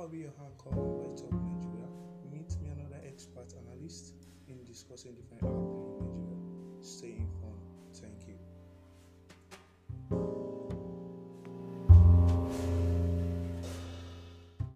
I'll be your anchor by Talk Nigeria. Meet me another expert analyst in discussing different